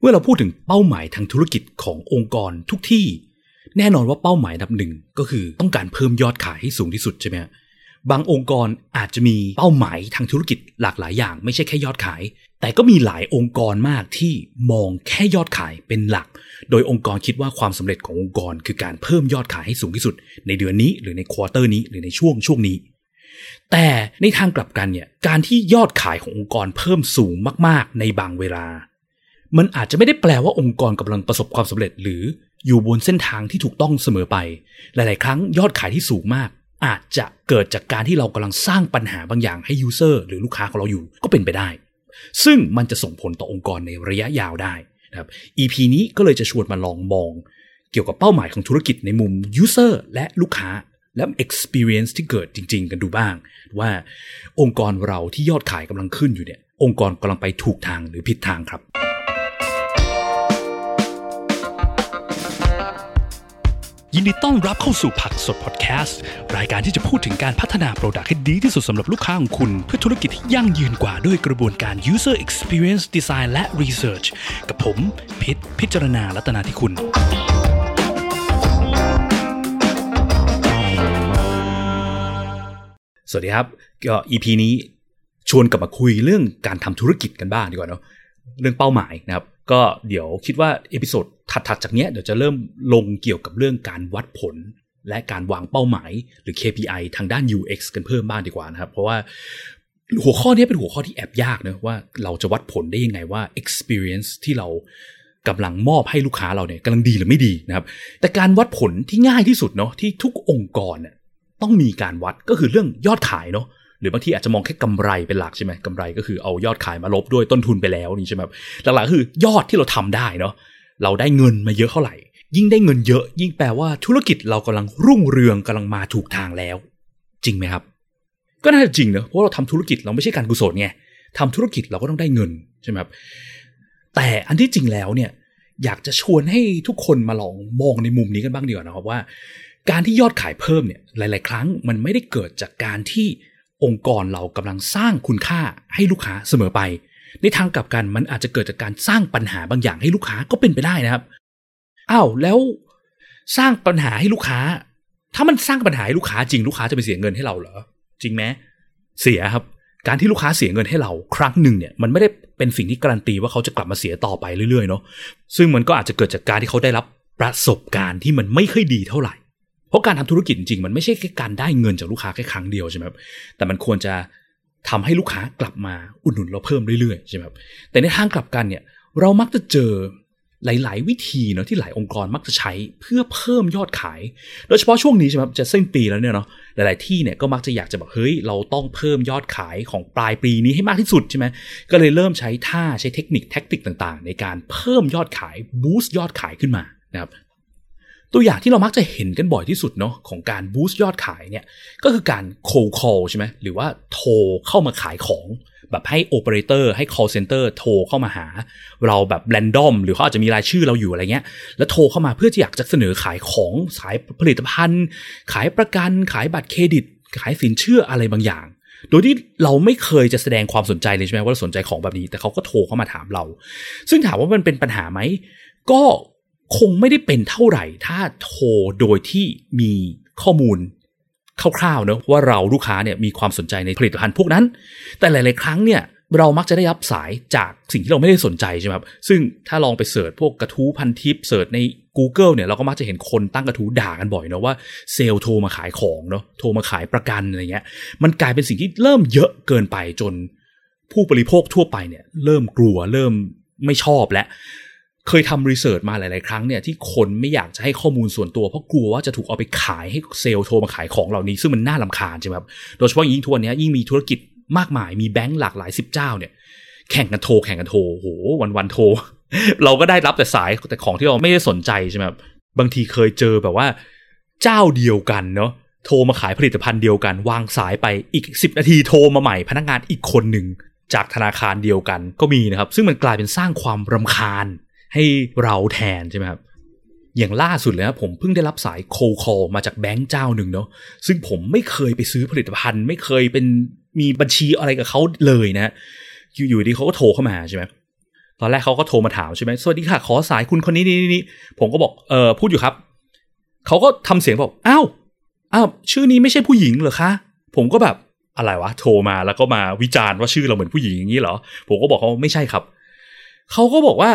เมื่อเราพูดถึงเป้าหมายทางธุรกิจขององค์กรทุกที่ แน่นอนว่าเป้าหมายอันดับหนึ่งก็คือต้องการเพิ่มยอดขายให้สูงที่สุดใช่ไหมบางองค์กรอาจจะมีเป้าหมายทางธุรกิจหลากหลายอย่าง ไม่ใช่แค่ยอดขาย แต่ก็มีหลายองค์กรมากที่มองแค่ยอดขายเป็นหลัก โดยองค์กรคิดว่าความสำเร็จขององค์กร คือการเพิ่มยอดขายให้สูงที่สุด ในเดือนนี้หรือใน quarter นี้หรือในช่วงช่วงนี้ แต่ในทางกลับกันเนี่ยการที่ยอดขายขององค์กรเพิ่มสูงมาก ๆ ในบางเวลา มันอาจจะไม่ได้แปลว่าองค์กรกำลังประสบความสำเร็จ หรืออยู่บนเส้นทางที่ถูกต้องเสมอไป หลาย ๆ ครั้งยอดขายที่สูงมาก อาจจะเกิดจากการที่เรากำลังสร้างปัญหาบางอย่างให้ยูเซอร์หรือลูกค้าของเราอยู่ก็เป็นไปได้ ซึ่งมันจะส่งผลต่อองค์กรในระยะยาวได้นะครับ EP นี้ก็เลยจะชวนมาลองมอง เกี่ยวกับเป้าหมายของธุรกิจในมุม User และลูกค้าและ experience ที่เกิดจริง ๆ กันดูบ้าง ว่าองค์กรเราที่ยอดขายกำลังขึ้นอยู่เนี่ย องค์กรกำลังไปถูกทางหรือผิดทางครับ ยินดีต้อนรับเข้าสู่ผักสดพอดแคสต์ รายการที่จะพูดถึงการพัฒนาโปรดักต์ให้ดีที่สุดสำหรับลูกค้าของคุณ เพื่อธุรกิจที่ยั่งยืนกว่าด้วยกระบวนการ user experience design และ research กับผมพิษพิจารณาลัตนาที่คุณ สวัสดีครับก็ EP นี้ชวนกลับมาคุยเรื่องการทำธุรกิจกันบ้างดีกว่าเนาะเรื่องเป้าหมายนะครับ ก็เดี๋ยวคิดว่า episode ถัดๆจากเนี้ยเดี๋ยวจะเริ่มลงเกี่ยวกับเรื่องการวัดผล และการวางเป้าหมาย หรือ KPI ทางด้าน UX กันเพิ่มบ้างดีกว่านะครับ เพราะว่าหัวข้อนี้เป็นหัวข้อที่แอบยากนะว่าเราจะวัดผลได้ยังไงว่า experience ที่เรากำลังมอบให้ลูกค้าเราเนี่ยกำลังดีหรือไม่ดีนะครับ แต่การวัดผลที่ง่ายที่สุดเนาะที่ทุกองค์กรเนี่ยต้องมีการวัดก็คือเรื่องยอดขายเนาะ หรือบางทีอาจจะมองแค่กำไรเป็นหลักใช่ไหมกำไรก็คือเอายอดขายมาลบด้วยต้นทุนไปแล้วนี่ใช่ไหมหลักๆคือยอดที่เราทำได้เนาะเราได้เงินมาเยอะเท่าไหร่ ยิ่งได้เงินเยอะ ยิ่งแปลว่าธุรกิจเรากำลังรุ่งเรืองกำลังมาถูกทางแล้ว จริงไหมครับ ก็น่าจะจริงเนะเพราะเราทำธุรกิจเราไม่ใช่การกุศลไงทำธุรกิจเราก็ต้องได้เงินใช่ไหมครับแต่อันที่จริงแล้วเนี่ยอยากจะชวนให้ทุกคนมาลองมองในมุมนี้กันบ้างดีกว่านะครับว่า การที่ยอดขายเพิ่มเนี่ยหลาย ๆ ครั้งมันไม่ได้เกิดจากการที่ องค์กรเรากำลังสร้างคุณค่าให้ลูกค้าเสมอไป ในทางกลับกันมันอาจจะเกิดจากการสร้างปัญหาบางอย่างให้ลูกค้าก็เป็นไปได้นะครับอ้าวแล้วสร้างปัญหาให้ลูกค้า ถ้ามันสร้างปัญหาให้ลูกค้าจริงลูกค้าจะไปเสียเงินให้เราเหรอจริงไหมเสียครับ การที่ลูกค้าเสียเงินให้เราครั้งหนึ่งเนี่ยมันไม่ได้เป็นสิ่งที่การันตีว่าเขาจะกลับมาเสียต่อไปเรื่อยๆเนาะซึ่งมันก็อาจจะเกิดจากการที่เขาได้รับประสบการณ์ที่มันไม่ค่อยดีเท่าไหร่ เพราะการทำธุรกิจจริงๆมันไม่ใช่แค่การได้เงินจากลูกค้าแค่ครั้งเดียวใช่ไหมครับแต่มันควรจะทำให้ลูกค้ากลับมาอุดหนุนเราเพิ่มเรื่อยๆใช่ไหมครับแต่ในทางกลับกันเนี่ยเรามักจะเจอหลาย ๆ วิธีเนาะที่หลายองค์กรมักจะใช้เพื่อเพิ่มยอดขาย โดยเฉพาะช่วงนี้ใช่ไหมครับจะสิ้นปีแล้วเนี่ยเนาะหลาย ๆ ที่เนี่ยก็มักจะอยากจะบอกเฮ้ยเราต้องเพิ่มยอดขายของปลายปีนี้ให้มากที่สุดใช่ไหมก็เลยเริ่มใช้ท่าใช้เทคนิค tactic ต่าง ๆ ในการเพิ่มยอดขาย boost ยอดขายขึ้นมานะครับ ตัวอย่างที่เรามักจะเห็นกันบ่อยที่สุดเนาะของการ boost ยอดขายเนี่ยก็คือการ cold call ใช่ไหมหรือว่าโทรเข้ามาขายของ แบบให้โอเปอเรเตอร์ให้ call center โทรเข้ามาหา เราแบบ random หรือเขาอาจจะมีรายชื่อเราอยู่อะไรเงี้ย แล้วโทรเข้ามาเพื่อที่อยากจะเสนอขายของขายผลิตภัณฑ์ ขายประกันขายบัตรเครดิต ขายสินเชื่ออะไรบางอย่างโดยที่เราไม่เคยจะแสดงความสนใจเลยใช่ไหมว่าเราสนใจของแบบนี้ แต่เขาก็โทรเข้ามาถามเรา ซึ่งถามว่ามันเป็นปัญหาไหม ก็ คงไม่ได้เป็นเท่าไหร่ ถ้าโทรโดยที่มีข้อมูลคร่าวๆเนอะว่าเราลูกค้าเนี่ยมีความสนใจในผลิตภัณฑ์พวกนั้น แต่หลาย ๆ ครั้งเนี่ยเรามักจะได้รับสายจากสิ่งที่เราไม่ได้สนใจใช่ไหมครับซึ่งถ้าลองไป search พวกกระทู้พันทิป search ใน Google เนี่ยเราก็มักจะเห็นคนตั้งกระทู้ด่ากันบ่อยเนาะว่าเซลล์โทรมาขายของเนาะโทรมาขายประกันอะไรเงี้ยมันกลายเป็นสิ่งที่เริ่มเยอะเกินไปจนผู้บริโภคทั่วไปเนี่ยเริ่มกลัวเริ่มไม่ชอบและ เคยทำรีเสิร์ชมาหลาย ๆ ครั้งเนี่ยที่คนไม่อยากจะให้ข้อมูลส่วนตัวเพราะกลัวว่าจะถูกเอาไปขายให้เซลล์โทรมาขายของเหล่านี้ ซึ่งมันน่าลำคาญใช่ไหมครับโดยเฉพาะยิ่งทุกวันนี้ยิ่งมีธุรกิจมากมายมีแบงก์หลากหลายสิบเจ้าเนี่ยแข่งกันโทรแข่งกันโทรโหวันวันโทร เราก็ได้รับแต่สายแต่ของที่เราไม่ได้สนใจใช่ไหมครับบางทีเคยเจอแบบว่า เจ้าเดียวกันเนาะโทรมาขายผลิตภัณฑ์เดียวกัน วางสายไปอีกสิบนาทีโทรมาใหม่พนักงานอีกคนหนึ่งจากธนาคารเดียวกันก็มีนะครับ ซึ่งมันกลายเป็นสร้างความรำคาญ ให้เราแทนใช่ไหมครับอย่างล่าสุดเลยนะผมเพิ่งได้รับสายโคคอลมาจากแบงก์เจ้าหนึ่งเนาะซึ่งผมไม่เคยไปซื้อผลิตภัณฑ์ ไม่เคยเป็นมีบัญชีอะไรกับเขาเลยนะอยู่ๆดีเขาก็โทรเข้ามาใช่ไหมตอนแรกเขาก็โทรมาถามใช่ไหมสวัสดีค่ะ ขอสายคุณคนนี้นี่นี่ผมก็บอกเออพูดอยู่ครับเขาก็ทำเสียงบอกอ้าวอ้าวชื่อนี้ไม่ใช่ผู้หญิงเหรอคะผมก็แบบอะไรวะโทรมาแล้วก็มาวิจารณ์ว่าชื่อเราเหมือนผู้หญิงอย่างนี้เหรอ ผมก็บอกเขาไม่ใช่ครับเขาก็บอกว่า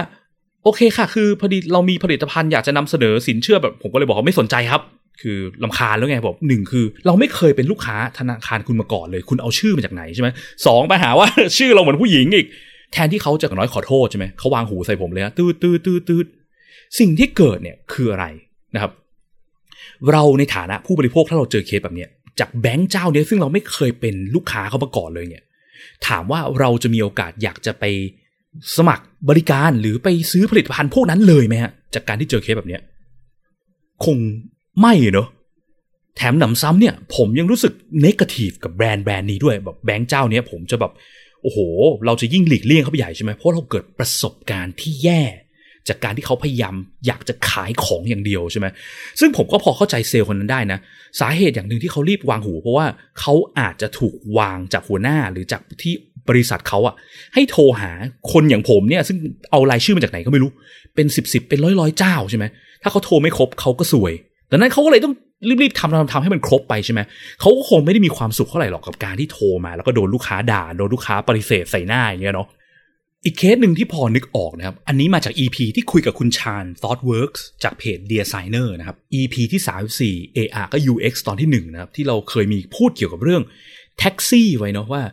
โอเคค่ะ คือพอดีเรามีผลิตภัณฑ์อยากจะนำเสนอสินเชื่อแบบผมก็เลยบอกเขาไม่สนใจครับ คือลำคาญแล้วไงบอกหนึ่งคือ เราไม่เคยเป็นลูกค้าธนาคารคุณมาก่อนเลย คุณเอาชื่อมาจากไหนใช่ไหมสองไปหาว่าชื่อเราเหมือนผู้หญิงอีก แทนที่เขาจะน้อยขอโทษใช่ไหมเขาวางหูใส่ผมเลยตืดตืดตืดตืดสิ่งที่เกิดเนี่ยคืออะไรนะครับ เราในฐานะผู้บริโภคถ้าเราเจอเคสแบบเนี้ยจากแบงค์เจ้าเนี้ยซึ่งเราไม่เคยเป็นลูกค้าเขามาก่อนเลยเนี่ย ถามว่าเราจะมีโอกาสอยากจะไป สมัครบริการหรือไปซื้อผลิตภัณฑ์พวกนั้นเลยไหมฮะ จากการที่เจอเคสแบบเนี้ยคงไม่เนอะแถมหนำซ้ำเนี่ย ผมยังรู้สึกเนกาทีฟกับแบรนด์แบรนด์นี้ด้วยแบบแบงค์เจ้าเนี้ยผมจะแบบ โอ้โห เราจะยิ่งหลีกเลี่ยงเขาไปใหญ่ใช่ไหมเพราะเราเกิดประสบการณ์ที่แย่ จากการที่เขาพยายามอยากจะขายของอย่างเดียวใช่ไหมซึ่งผมก็พอเข้าใจเซลล์คนนั้นได้นะ สาเหตุอย่างหนึ่งที่เขารีบวางหู เพราะว่าเขาอาจจะถูกวางจากหัวหน้าหรือจากที่ บริษัทเขาอะให้โทรหาคนอย่างผมเนี่ย ซึ่งเอารายชื่อมาจากไหนก็ไม่รู้เป็นสิบสิบเป็นร้อยร้อยเจ้าใช่ไหมถ้าเขาโทรไม่ครบเขาก็ซวยดังนั้นเขาก็เลยต้องรีบๆทำทำทำให้มันครบไปใช่ไหมเขาก็คงไม่ได้มีความสุขเท่าไหร่หรอกกับการที่โทรมา แล้วก็โดนลูกค้าด่าโดนลูกค้าปฏิเสธใส่หน้าอย่างเงี้ยเนาะอีกเคสหนึ่งที่พอนึกออกนะครับ อันนี้มาจาก EP ที่คุยกับคุณชาญ ThoughtWorks จากเพจ Designer นะครับ EP ที่ 34 อะไรก็ UX ตอนที่ 1 นะครับ ที่เราเคยมีพูดเกี่ยวกับเรื่องแท็กซี่ไว้เนาะว่า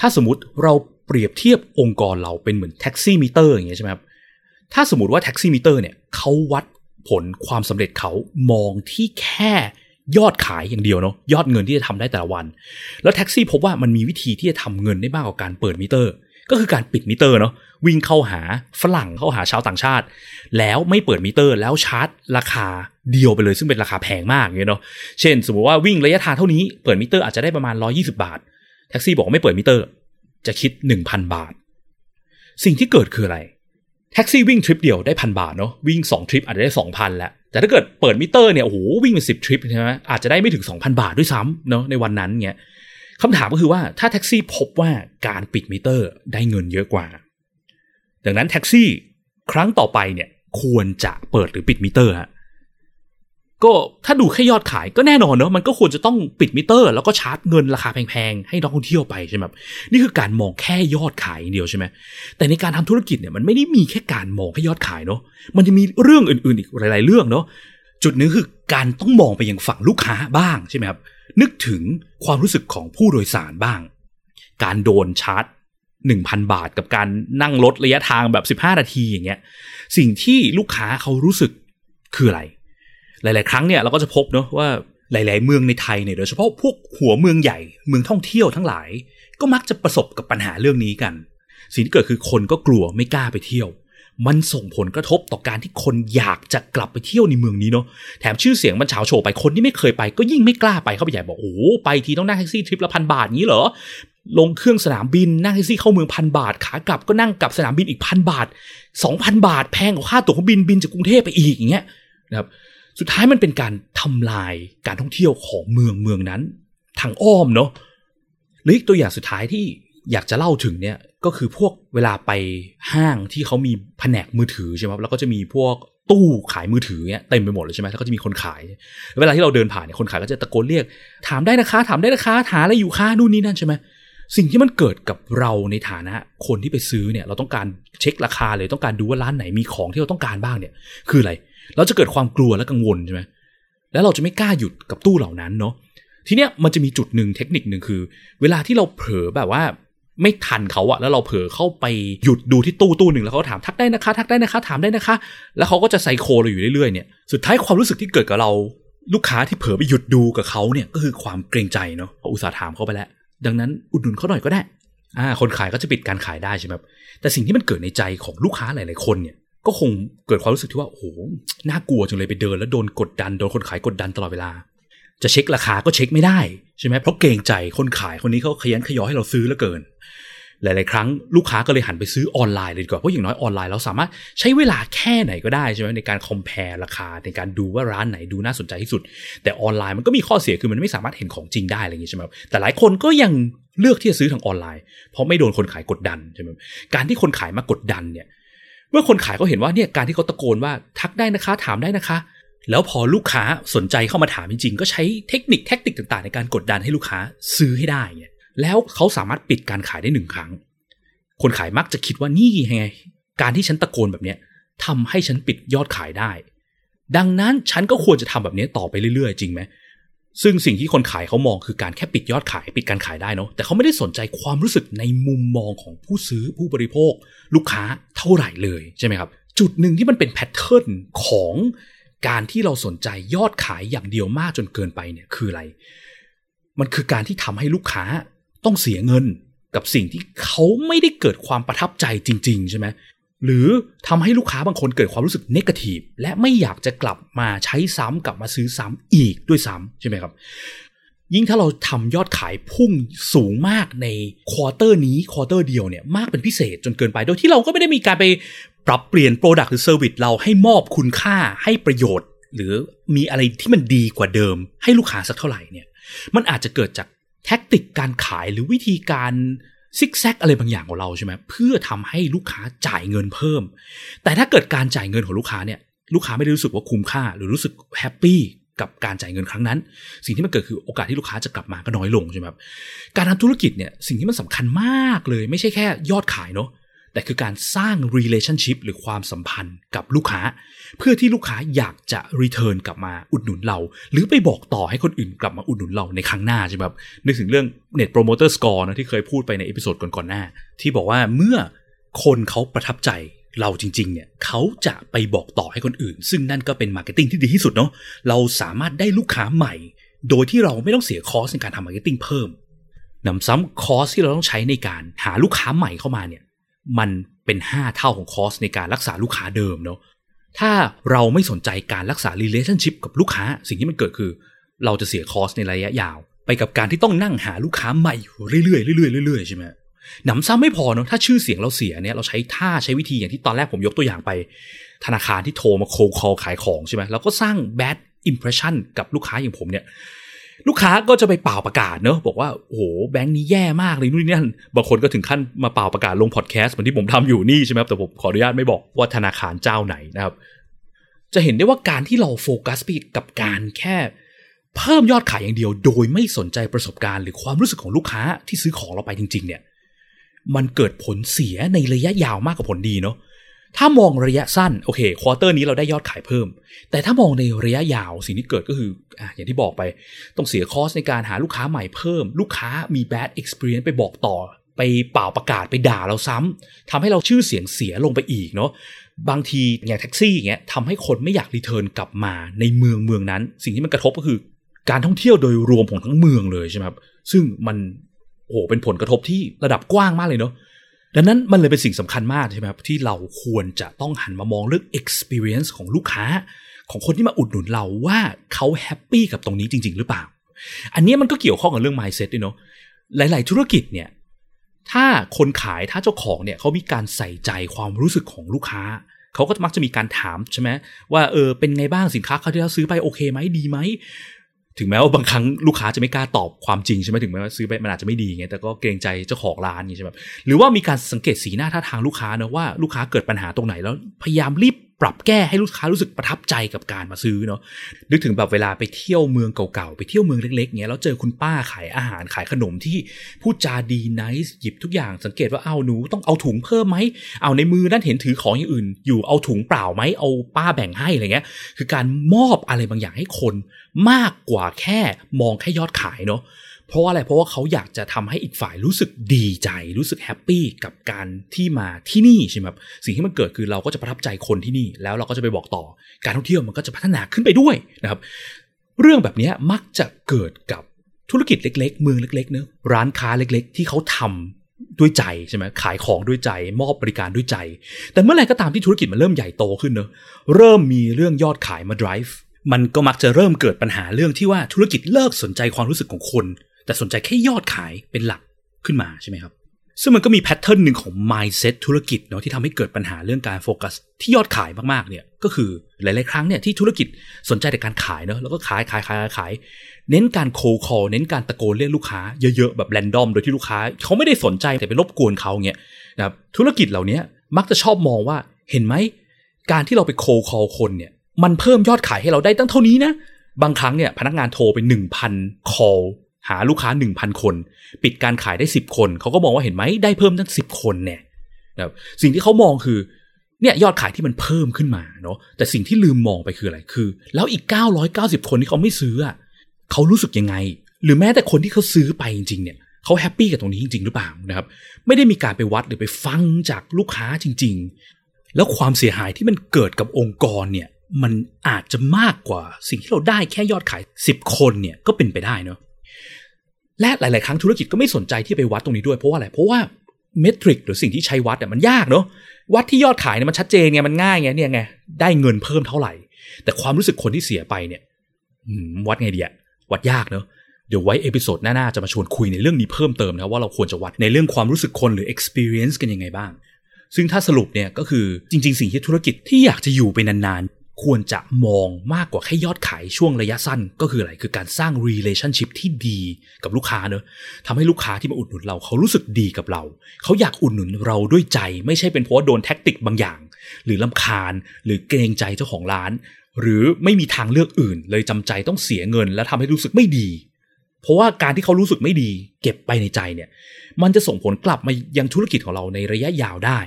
ถ้าสมมติเราเปรียบเทียบองค์กรเราเป็นเหมือนแท็กซี่มิเตอร์อย่างเงี้ยใช่ไหมครับถ้าสมมติว่าแท็กซี่มิเตอร์เนี่ยเขาวัดผลความสำเร็จเขามองที่แค่ยอดขายอย่างเดียวเนาะยอดเงินที่จะทำได้แต่ละวัน แล้วแท็กซี่พบว่ามันมีวิธีที่จะทำเงินได้มากกว่าการเปิดมิเตอร์ ก็คือการปิดมิเตอร์เนาะวิ่งเข้าหาฝรั่งเข้าหาชาวต่างชาติ แล้วไม่เปิดมิเตอร์ แล้วชาร์จราคาเดียวไปเลยซึ่งเป็นราคาแพงมากเงี้ยเนาะเช่น สมมติว่าวิ่งระยะทางเท่านี้เปิดมิเตอร์อาจจะได้ประมาณ 120 บาท แท็กซี่บอกไม่เปิดมิเตอร์ จะคิด 1,000 บาท สิ่งที่เกิดคืออะไร แท็กซี่วิ่งทริปเดียวได้พันบาทเนาะวิ่ง 2 ทริปอาจจะได้ 2,000แล้วแต่ถ้าเกิดเปิดมิเตอร์เนี่ยโอ้โหวิ่งเป็นสิบทริปใช่ไหมอาจจะได้ไม่ถึง 2,000 บาทด้วยซ้ำเนาะในวันนั้นเงี้ยคำถามก็คือว่าถ้าแท็กซี่พบว่าการปิดมิเตอร์ได้เงินเยอะกว่า ดังนั้นแท็กซี่ครั้งต่อไปเนี่ยควรจะเปิดหรือปิดมิเตอร์ฮะ ก็ถ้าดูแค่ยอดขายก็แน่นอนเนาะมันก็ควรจะต้องปิดมิเตอร์ แล้วก็ชาร์จเงินราคาแพงๆ ให้นักท่องเที่ยวไปใช่ไหมนี่คือการมองแค่ยอดขายอย่างเดียวใช่ไหมแต่ในการทำธุรกิจเนี่ยมันไม่ได้มีแค่การมองแค่ยอดขายเนาะมันจะมีเรื่องอื่นๆอีกหลาย ๆ เรื่องเนาะจุดนึงคือการต้องมองไปยังฝั่งลูกค้าบ้างใช่ไหมครับนึกถึงความรู้สึกของผู้โดยสารบ้าง การโดนชาร์จหนึ่งพันบาทกับการนั่งรถระยะทางแบบสิบห้านาทีอย่างเงี้ยสิ่งที่ลูกค้าเขารู้สึกคืออะไร หลาย ๆ ครั้งเนี่ยเราก็จะพบเนาะว่าหลาย ๆ เมืองในไทยเนี่ยโดยเฉพาะพวกหัวเมืองใหญ่เมืองท่องเที่ยวทั้งหลาย ก็มักจะประสบกับปัญหาเรื่องนี้กัน สิ่งที่เกิดคือคนก็กลัวไม่กล้าไปเที่ยว มันส่งผลกระทบต่อการที่คนอยากจะกลับไปเที่ยวในเมืองนี้เนาะแถมชื่อเสียงมันเฉาโฉไปคนที่ไม่เคยไป ก็ยิ่งไม่กล้าไปเข้าไปใหญ่บอกโอ้ไปทีต้องนั่งแท็กซี่ทริปละพันบาทงี้เหรอลงเครื่องสนามบินนั่งแท็กซี่เข้าเมืองพันบาทขากลับก็นั่งกลับสนามบินอีกพันบาทสองพันบาทแพงกว่าค่าตั๋วเครื่องบินบินจากกรุงเทพไปอีกอย่างเงี้ยนะครับ สุดท้ายมันเป็นการทำลายการท่องเที่ยวของเมืองเมืองนั้น ทางอ้อมเนาะหรืออีกตัวอย่างสุดท้ายที่อยากจะเล่าถึงเนี่ยก็คือพวกเวลาไปห้างที่เขามีแผนกมือถือใช่ไหมแล้วก็จะมีพวกตู้ขายมือถือเนี่ยเต็มไปหมดเลยใช่ไหมแล้วก็จะมีคนขาย เวลาที่เราเดินผ่านเนี่ยคนขายก็จะตะโกนเรียก ถามได้นะคะ ถามได้นะคะหาอะไรอยู่คะนู่นนี่นั่นใช่ไหมสิ่งที่มันเกิดกับเราในฐานะคนที่ไปซื้อเนี่ย เราต้องการเช็คราคาเลยต้องการดูว่าร้านไหนมีของที่เราต้องการบ้างเนี่ย คืออะไร เราจะเกิดความกลัวและกังวลใช่ไหมแล้วเราจะไม่กล้าหยุดกับตู้เหล่านั้นเนาะทีเนี้ยมันจะมีจุดหนึ่งเทคนิคหนึ่งคือ เวลาที่เราเผลอแบบว่าไม่ทันเขาอะแล้วเราเผลอเข้าไปหยุดดูที่ตู้ตู้หนึ่งแล้วเขาถามทักได้นะคะ ทักได้นะคะ ถามได้นะคะ แล้วเขาก็จะไซโคเราอยู่เรื่อยๆเนี่ยสุดท้ายความรู้สึกที่เกิดกับเราลูกค้าที่เผลอไปหยุดดูกับเขาเนี่ยก็คือความเกรงใจเนาะเขาอุตส่าห์ถามเขาไปแล้ว ดังนั้นอุดหนุนเขาหน่อยก็ได้อ่าคนขายก็จะปิดการขายได้ใช่ไหมครับแต่สิ่งที่มันเกิดในใจของลูกค้าหลาย ๆ คนเนี่ย ก็คงเกิดความรู้สึกที่ว่าโอ้โหน่ากลัวจังเลยไปเดิน แล้วโดนกดดันโดนคนขายกดดันตลอดเวลา จะเช็คราคาก็เช็คไม่ได้ใช่ไหมเพราะเกรงใจคนขายคนนี้เขาขยันขยอให้เราซื้อแล้วเกิน หลาย ๆ ครั้งลูกค้าก็เลยหันไปซื้อออนไลน์เลยดีกว่าเพราะอย่างน้อยออนไลน์เราสามารถใช้เวลาแค่ไหนก็ได้ใช่ไหมในการคอมเพลราคาในการดูว่าร้านไหนดูน่าสนใจที่สุด แต่ออนไลน์มันก็มีข้อเสียคือมันไม่สามารถเห็นของจริงได้อะไรอย่างนี้ใช่ไหมแต่หลายคนก็ยังเลือกที่จะซื้อทางออนไลน์ เพราะไม่โดนคนขายกดดันใช่ไหมการที่คนขายมากดดันเนี่ย เมื่อคนขายเขาเห็นว่าเนี่ยการที่เขาตะโกนว่าทักได้นะคะถามได้นะคะ แล้วพอลูกค้าสนใจเข้ามาถามจริงๆ ก็ใช้เทคนิคแทคนิคต่างๆ ในการกดดันให้ลูกค้าซื้อให้ได้เนี่ยแล้วเขาสามารถปิดการขายได้หนึ่งครั้ง คนขายมักจะคิดว่านี่ไง การที่ฉันตะโกนแบบเนี้ยทำให้ฉันปิดยอดขายได้ ดังนั้นฉันก็ควรจะทำแบบนี้ต่อไปเรื่อยๆ จริงไหม ซึ่งสิ่งที่คนขายเขามองคือการแค่ปิดยอดขายปิดการขายได้เนาะแต่เขาไม่ได้สนใจความรู้สึกในมุมมองของผู้ซื้อผู้บริโภค ลูกค้าเท่าไหร่เลยใช่ไหมครับจุดหนึ่งที่มันเป็นแพทเทิร์นของการที่เราสนใจยอดขายอย่างเดียวมากจนเกินไปเนี่ยคืออะไร มันคือการที่ทำให้ลูกค้าต้องเสียเงินกับสิ่งที่เขาไม่ได้เกิดความประทับใจจริง ๆ ใช่ไหม หรือทำให้ลูกค้าบางคนเกิดความรู้สึก negative และไม่อยากจะกลับมาใช้ซ้ำกลับมาซื้อซ้ำอีกด้วยซ้ำใช่ไหมครับ ยิ่งถ้าเราทำยอดขายพุ่งสูงมากใน quarter นี้ quarter เดียวเนี่ยมากเป็นพิเศษจนเกินไป โดยที่เราก็ไม่ได้มีการไปปรับเปลี่ยน product หรือ service เราให้มอบคุณค่าให้ประโยชน์ หรือมีอะไรที่มันดีกว่าเดิม ให้ลูกค้าสักเท่าไหร่เนี่ยมันอาจจะเกิดจาก tactic การขายหรือวิธีการ ซิกแซกอะไรบางอย่างของเราใช่ไหมเพื่อทำให้ลูกค้าจ่ายเงินเพิ่ม แต่ถ้าเกิดการจ่ายเงินของลูกค้าเนี่ยลูกค้าไม่ได้รู้สึกว่าคุ้มค่า หรือรู้สึกแฮปปี้กับการจ่ายเงินครั้งนั้น สิ่งที่มันเกิดคือโอกาสที่ลูกค้าจะกลับมาก็น้อยลงใช่ไหมครับการทำธุรกิจเนี่ยสิ่งที่มันสำคัญมากเลย ไม่ใช่แค่ยอดขายเนาะ แต่คือการสร้าง relationship หรือความสัมพันธ์กับลูกค้า เพื่อที่ลูกค้าอยากจะ return กลับมาอุดหนุนเรา หรือไปบอกต่อให้คนอื่นกลับมาอุดหนุนเราในครั้งหน้าใช่ไหมครับนึกถึงเรื่อง net promoter score นะที่เคยพูดไปใน episode ก่อนๆหน้า ที่บอกว่าเมื่อคนเขาประทับใจเราจริงๆ เนี่ยเขาจะไปบอกต่อให้คนอื่น ซึ่งนั่นก็เป็น marketing ที่ดีที่สุดเนาะเราสามารถได้ลูกค้าใหม่ โดยที่เราไม่ต้องเสีย cost ในการทำ marketing เพิ่มหนำซ้ำ cost ที่เราต้องใช้ในการหาลูกค้าใหม่เข้ามาเนี่ย มันเป็น5เท่าของ cost ในการรักษาลูกค้าเดิมเนาะถ้าเราไม่สนใจการรักษา relationship กับลูกค้า สิ่งที่มันเกิดคือ เราจะเสียคอสในระยะยาว ไปกับการที่ต้องนั่งหาลูกค้าใหม่เรื่อยๆเรื่อยๆเรื่อยๆใช่ไหมหนำซ้ำไม่พอเนาะถ้าชื่อเสียงเราเสียเนี่ยเราใช้ท่าใช้วิธีอย่างที่ตอนแรกผมยกตัวอย่างไป ธนาคารที่โทรมาโคลคอลขายของใช่ไหมเราก็สร้าง bad impression กับลูกค้าอย่างผมเนี่ย ลูกค้าก็จะไปเป่าประกาศเนอะบอกว่าโอ้โหแบงค์นี้แย่มากเลยนู่นนี่นั่นบางคนก็ถึงขั้นมาเป่าประกาศลงพอดแคสต์เหมือนที่ผมทำอยู่นี่ใช่ไหมครับแต่ผมขออนุญาตไม่บอกว่าธนาคารเจ้าไหนนะครับ จะเห็นได้ว่าการที่เราโฟกัสไปกับการแค่ เพิ่มยอดขายอย่างเดียว โดยไม่สนใจประสบการณ์หรือความรู้สึกของลูกค้าที่ซื้อของเราไปจริง ๆ เนี่ย มันเกิดผลเสียในระยะยาวมากกว่าผลดีเนาะ ถ้ามองระยะสั้นโอเค quarter นี้เราได้ยอดขายเพิ่ม แต่ถ้ามองในระยะยาวสิ่งที่เกิดก็คืออะอย่างที่บอกไป ต้องเสีย cost ในการหาลูกค้าใหม่เพิ่ม ลูกค้ามี bad experience ไปบอกต่อ ไปป่าวประกาศไปด่าเราซ้ำทำให้เราชื่อเสียงเสียลงไปอีกเนาะบางทีอย่างแท็กซี่อย่างเงี้ยทำให้คนไม่อยาก return กลับมาในเมืองเมืองนั้น สิ่งที่มันกระทบก็คือการท่องเที่ยวโดยรวมของทั้งเมืองเลยใช่ไหมครับซึ่งมันโอ้เป็นผลกระทบที่ระดับกว้างมากเลยเนาะ ดังนั้นมันเลยเป็นสิ่งสำคัญมากใช่ไหมครับที่เราควรจะต้องหันมามองเรื่อง experience ของลูกค้า ของคนที่มาอุดหนุนเราว่าเขาแฮปปี้กับตรงนี้จริง ๆ หรือเปล่า อันนี้มันก็เกี่ยวข้องกับเรื่อง mindset ด้วยเนาะหลาย ๆ ธุรกิจเนี่ยถ้าคนขายถ้าเจ้าของเนี่ยเขามีการใส่ใจความรู้สึกของลูกค้าเขาก็มักจะมีการถามใช่ไหมว่าเออเป็นไงบ้างสินค้าเขาที่เราซื้อไปโอเคไหมดีไหม ถึงแม้ว่าบางครั้งลูกค้าจะไม่กล้าตอบความจริงใช่ไหมถึงแม้ว่าซื้อไปมันอาจจะไม่ดีไงแต่ก็เกรงใจเจ้าของร้านนี่ใช่ไหมหรือว่ามีการสังเกตสีหน้าท่าทางลูกค้านะว่าลูกค้าเกิดปัญหาตรงไหนแล้วพยายามรีบ ปรับแก้ให้ลูกค้ารู้สึกประทับใจกับการมาซื้อเนาะนึกถึงแบบเวลาไปเที่ยวเมืองเก่าๆ ไปเที่ยวเมืองเล็กๆเงี้ยแล้วเจอคุณป้าขายอาหารขายขนมที่พูดจาดีนิสหยิบทุกอย่างสังเกตว่าเอาหนูต้องเอาถุงเพิ่มไหมเอาในมือนั่นเห็นถือของอย่างอื่น อยู่เอาถุงเปล่าไหมเอาป้าแบ่งให้อะไรเงี้ย คือการมอบอะไรบางอย่างให้คนมากกว่าแค่มองแค่ยอดขายเนาะ เพราะว่าอะไรเพราะว่าเขาอยากจะทำให้อีกฝ่ายรู้สึกดีใจรู้สึกแฮปปี้กับการที่มาที่นี่ใช่ไหมครับสิ่งที่มันเกิดคือเราก็จะประทับใจคนที่นี่ แล้วเราก็จะไปบอกต่อ การท่องเที่ยวมันก็จะพัฒนาขึ้นไปด้วยนะครับเรื่องแบบนี้มักจะเกิดกับธุรกิจเล็ก ๆ เมืองเล็กๆเนอะร้านค้าเล็ก ๆ ที่เขาทำด้วยใจใช่ไหมขายของด้วยใจ มอบบริการด้วยใจ แต่เมื่อไหร่ก็ตามที่ธุรกิจมันเริ่มใหญ่โตขึ้นเนอะเริ่มมีเรื่องยอดขายมา drive มันก็มักจะเริ่มเกิดปัญหาเรื่องที่ว่าธุรกิจเลิกสนใจความรู้สึกของคน แต่สนใจแค่ยอดขายเป็นหลักขึ้นมาใช่ไหมครับ ซึ่งมันก็มีแพทเทิร์นหนึ่งของ mindset ธุรกิจเนาะที่ทำให้เกิดปัญหาเรื่องการโฟกัสที่ยอดขายมากๆเนี่ยก็คือหลาย ๆ ครั้งเนี่ยที่ธุรกิจสนใจแต่การขายเนาะแล้วก็ขายขายขายขาย เน้นการโคคอลเน้นการตะโกนเรียกลูกค้าเยอะๆแบบแรนดอมโดยที่ลูกค้าเขาไม่ได้สนใจแต่ไปรบกวนเขาเงี้ยนะครับธุรกิจเหล่านี้มักจะชอบมองว่าเห็นไหมการที่เราไปโคคอลคนเนี่ยมันเพิ่มยอดขายให้เราได้ตั้งเท่านี้นะบางครั้งเนี่ยพนักงานโทรไป 1,000 call หาลูกค้า 1,000 คน ปิดการขายได้ 10 คน เขาก็มองว่าเห็นไหมได้เพิ่มตั้ง 10 คนเนี่ยนะครับสิ่งที่เขามองคือเนี่ยยอดขายที่มันเพิ่มขึ้นมาเนาะแต่สิ่งที่ลืมมองไปคืออะไรคือ แล้วอีก 990 คนที่เขาไม่ซื้อเขารู้สึกยังไง หรือแม้แต่คนที่เขาซื้อไปจริง ๆ เนี่ยเขาแฮปปี้กับตรงนี้จริง ๆ หรือเปล่านะครับ ไม่ได้มีการไปวัดหรือไปฟังจากลูกค้าจริง ๆ แล้วความเสียหายที่มันเกิดกับองค์กรเนี่ยมันอาจจะมากกว่าสิ่งที่เราได้แค่ยอดขาย 10 คนเนี่ยก็เป็นไปได้เนาะ และหลาย ๆ ครั้งธุรกิจก็ไม่สนใจที่ไปวัดตรงนี้ด้วยเพราะว่าอะไรเพราะว่า metric หรือสิ่งที่ใช้วัดเนี่ยมันยากเนาะวัดที่ยอดขายเนี่ยมันชัดเจนไงมันง่ายไงเนี่ยไงได้เงินเพิ่มเท่าไหร่ แต่ความรู้สึกคนที่เสียไปเนี่ยวัดไงดีอะวัดยากเนาะเดี๋ยวไว้ episode หน้า ๆ จะมาชวนคุยในเรื่องนี้เพิ่มเติมนะว่าเราควรจะวัดในเรื่องความรู้สึกคนหรือ experience กันยังไงบ้าง ซึ่งถ้าสรุปเนี่ยก็คือจริง ๆ สิ่งที่ธุรกิจที่อยากจะอยู่ไปนานๆ ควรจะมองมากกว่าแค่ยอดขายช่วงระยะสั้น ก็คืออะไรคือการสร้าง relationship ที่ดีกับลูกค้าเนอะทำให้ลูกค้าที่มาอุดหนุนเราเขารู้สึกดีกับเรา เขาอยากอุดหนุนเราด้วยใจ ไม่ใช่เป็นเพราะาโดนแท็กติกบางอย่าง หรือลำคาญ หรือเกรงใจเจ้าของร้าน หรือไม่มีทางเลือกอื่น เลยจำใจต้องเสียเงิน และทำให้รู้สึกไม่ดี เพราะว่าการที่เขารู้สึกไม่ดี เก็บไปในใจเนี่ยมันจะส่งผลกลับมายังธุรกิจของเราในระยะยาวได้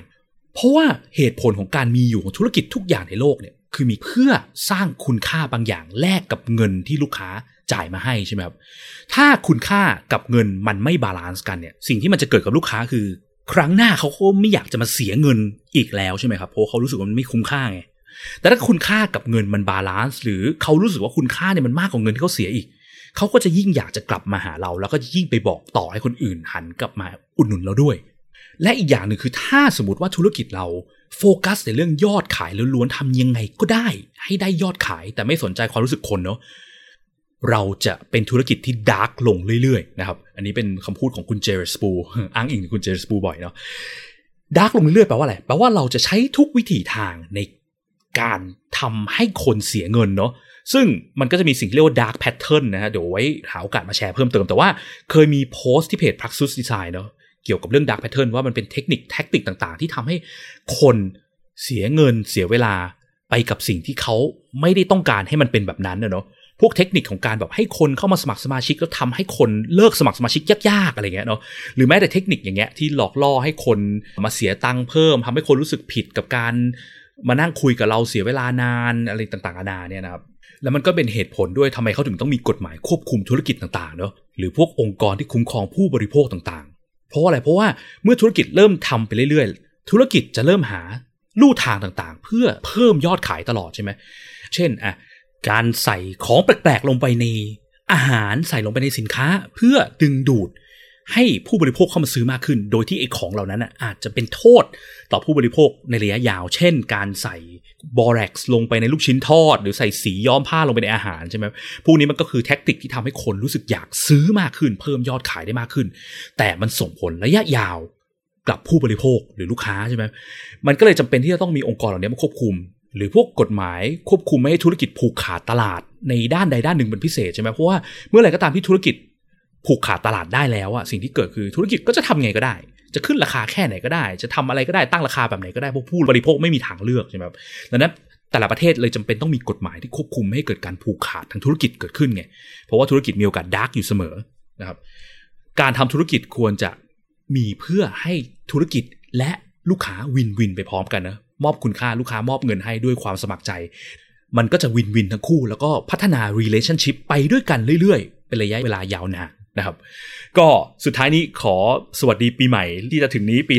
เพราะว่าเหตุผลของการมีอยู่ของธุรกิจทุกอย่างในโลกเนี่ย คือมีเพื่อสร้างคุณค่าบางอย่างแลกกับเงินที่ลูกค้าจ่ายมาให้ใช่ไหมครับ ถ้าคุณค่ากับเงินมันไม่ balance กันเนี่ย สิ่งที่มันจะเกิดกับลูกค้าคือ ครั้งหน้าเขาก็ไม่อยากจะมาเสียเงินอีกแล้วใช่ไหมครับ เพราะเขารู้สึกว่ามันไม่คุ้มค่าไง แต่ถ้าคุณค่ากับเงินมัน balance หรือเขารู้สึกว่าคุณค่าเนี่ยมันมากกว่าเงินที่เขาเสียอีก เขาก็จะยิ่งอยากจะกลับมาหาเรา แล้วก็ยิ่งไปบอกต่อให้คนอื่นหันกลับมาอุดหนุนเราด้วย และอีกอย่างหนึ่งคือถ้าสมมติว่าธุรกิจเรา โฟกัสในเรื่องยอดขายล้วนๆทำยังไงก็ได้ ให้ได้ยอดขายแต่ไม่สนใจความรู้สึกคนเนาะเราจะเป็นธุรกิจที่ dark ลงเรื่อยๆนะครับ อันนี้เป็นคำพูดของคุณ Jared Spool อ้างอิงคุณ Jared Spool บ่อยเนาะ dark ลงเรื่อยๆแปลว่าอะไรแปลว่าเราจะใช้ทุกวิถีทางในการทำให้คนเสียเงินเนาะซึ่งมันก็จะมีสิ่งที่เรียกว่า dark pattern นะฮะเดี๋ยวไว้หาโอกาสมาแชร์เพิ่มเติมแต่ว่าเคยมีโพสต์ที่เพจ Praxis Design เนาะ เกี่ยวกับเรื่อง dark pattern ว่ามันเป็นเทคนิคแท็กติกต่าง ๆ ที่ทำให้คนเสียเงินเสียเวลาไปกับสิ่งที่เขาไม่ได้ต้องการให้มันเป็นแบบนั้นเนาะพวกเทคนิคของการแบบให้คนเข้ามาสมัครสมาชิกแล้วทำให้คนเลิกสมัครสมาชิกยากๆอะไรเงี้ยเนาะหรือแม้แต่เทคนิคอย่างเงี้ยที่หลอกล่อให้คนมาเสียตังค์เพิ่มทำให้คนรู้สึกผิดกับการมานั่งคุยกับเราเสียเวลานานอะไรต่างๆนานาเนี่ยนะครับแล้วมันก็เป็นเหตุผลด้วยทำไมเขาถึงต้องมีกฎหมายควบคุมธุรกิจต่างๆเนาะหรือพวกองค์กรที่คุ้มครองผู้บริโภคต่างๆ เพราะอะไรเพราะว่าเมื่อธุรกิจเริ่มทำไปเรื่อยๆ ธุรกิจจะเริ่มหาลู่ทางต่างๆ เพื่อเพิ่มยอดขายตลอดใช่ไหมเช่นอะการใส่ของแปลกๆลงไปในอาหารใส่ลงไปในสินค้า เพื่อดึงดูด ให้ผู้บริโภคเข้ามาซื้อมากขึ้น โดยที่ไอ้ของเหล่านั้นอาจจะเป็นโทษต่อผู้บริโภคในระยะยาว เช่น การใส่บอเร็กซ์ลงไปในลูกชิ้นทอด หรือใส่สีย้อมผ้าลงไปในอาหารใช่ไหมพวกนี้มันก็คือแท็กติกที่ทำให้คนรู้สึกอยากซื้อมากขึ้น เพิ่มยอดขายได้มากขึ้น แต่มันส่งผลระยะยาวกับผู้บริโภคหรือลูกค้าใช่ไหมมันก็เลยจำเป็นที่จะต้องมีองค์กรเหล่านี้มาควบคุม หรือพวกกฎหมายควบคุมไม่ให้ธุรกิจผูกขาดตลาดในด้านใดด้านหนึ่งเป็นพิเศษใช่ไหมเพราะว่าเมื่อไหร่ก็ตามที่ธุรกิจ ผูกขาดตลาดได้แล้วอะสิ่งที่เกิดคือธุรกิจก็จะทำไงก็ได้ จะขึ้นราคาแค่ไหนก็ได้ จะทำอะไรก็ได้ตั้งราคาแบบไหนก็ได้พราะผู้บริโภคไม่มีทางเลือกใช่ไหมครับดังนั้นแต่ละประเทศเลยจำเป็นต้องมีกฎหมายที่ควบคุมไม่ให้เกิดการผูกขาดทางธุรกิจเกิดขึ้นไงเพราะว่าธุรกิจมีโอกาส dark อยู่เสมอนะครับการทำธุรกิจควรจะมีเพื่อให้ธุรกิจและลูกค้า win-win ไปพร้อมกันนะมอบคุณค่าลูกค้ามอบเงินให้ด้วยความสมัครใจ มันก็จะ win-win ทั้งคู่ แล้วก็พัฒนา relationship ไปด้วยกันเรื่อยๆ เป็นระยะเวลายาวนาน นะครับ ก็สุดท้ายนี้ขอสวัสดีปีใหม่ที่จะถึงนี้ปี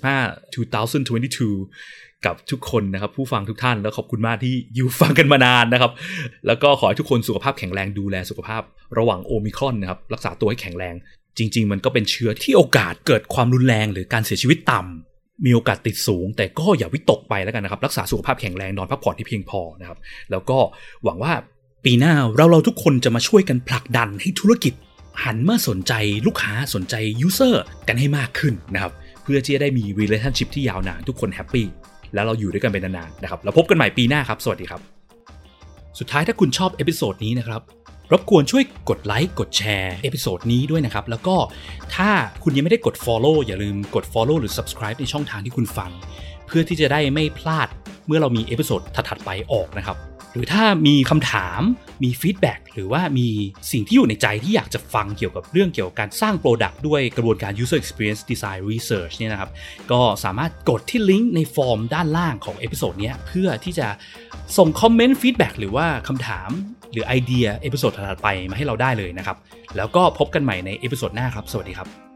2565 2022 กับทุกคนนะครับ ผู้ฟังทุกท่านแล้วขอบคุณมากที่อยู่ฟังกันมานานนะครับ แล้วก็ขอให้ทุกคนสุขภาพแข็งแรงดูแลสุขภาพระหว่างโอมิครอนนะครับ รักษาตัวให้แข็งแรง จริง ๆ มันก็เป็นเชื้อที่โอกาสเกิดความรุนแรง หรือการเสียชีวิตต่ำมีโอกาสติดสูง แต่ก็อย่าวิตกไปแล้วกันนะครับรักษาสุขภาพแข็งแรงนอนพักผ่อนที่เพียงพอนะครับแล้วก็หวังว่าปีหน้าเราเราทุกคนจะมาช่วยกันผลักดันให้ธุรกิจ หันมาสนใจลูกค้าสนใจ user กันให้มากขึ้นนะครับ เพื่อที่จะได้มี relationship ที่ยาวนานทุกคนแฮปปี้แล้วเราอยู่ด้วยกันเป็นนานๆนะครับแล้วพบกันใหม่ปีหน้าครับ สวัสดีครับ สุดท้ายถ้าคุณชอบ episode นี้นะครับรบกวนช่วยกดไลค์กดแชร์ episode นี้ด้วยนะครับ แล้วก็ถ้าคุณยังไม่ได้กด Follow อย่าลืมกด Follow หรือ Subscribe ในช่องทางที่คุณฟัง เพื่อที่จะได้ไม่พลาดเมื่อเรามี episode ถัดๆไปออกนะครับ หรือถ้ามีคำถามมี feedback หรือว่ามีสิ่งที่อยู่ในใจที่อยากจะฟังเกี่ยวกับเรื่องเกี่ยวกับการสร้าง product ด้วยกระบวนการ user experience design research เนี่ยนะครับ ก็สามารถกดที่ลิงก์ในฟอร์มด้านล่างของ episode นี้เพื่อที่จะส่งคอมเมนต์ feedback หรือว่าคำถามหรือไอเดีย episode ถัดไปมาให้เราได้เลยนะครับ แล้วก็พบกันใหม่ใน episode หน้าครับ สวัสดีครับ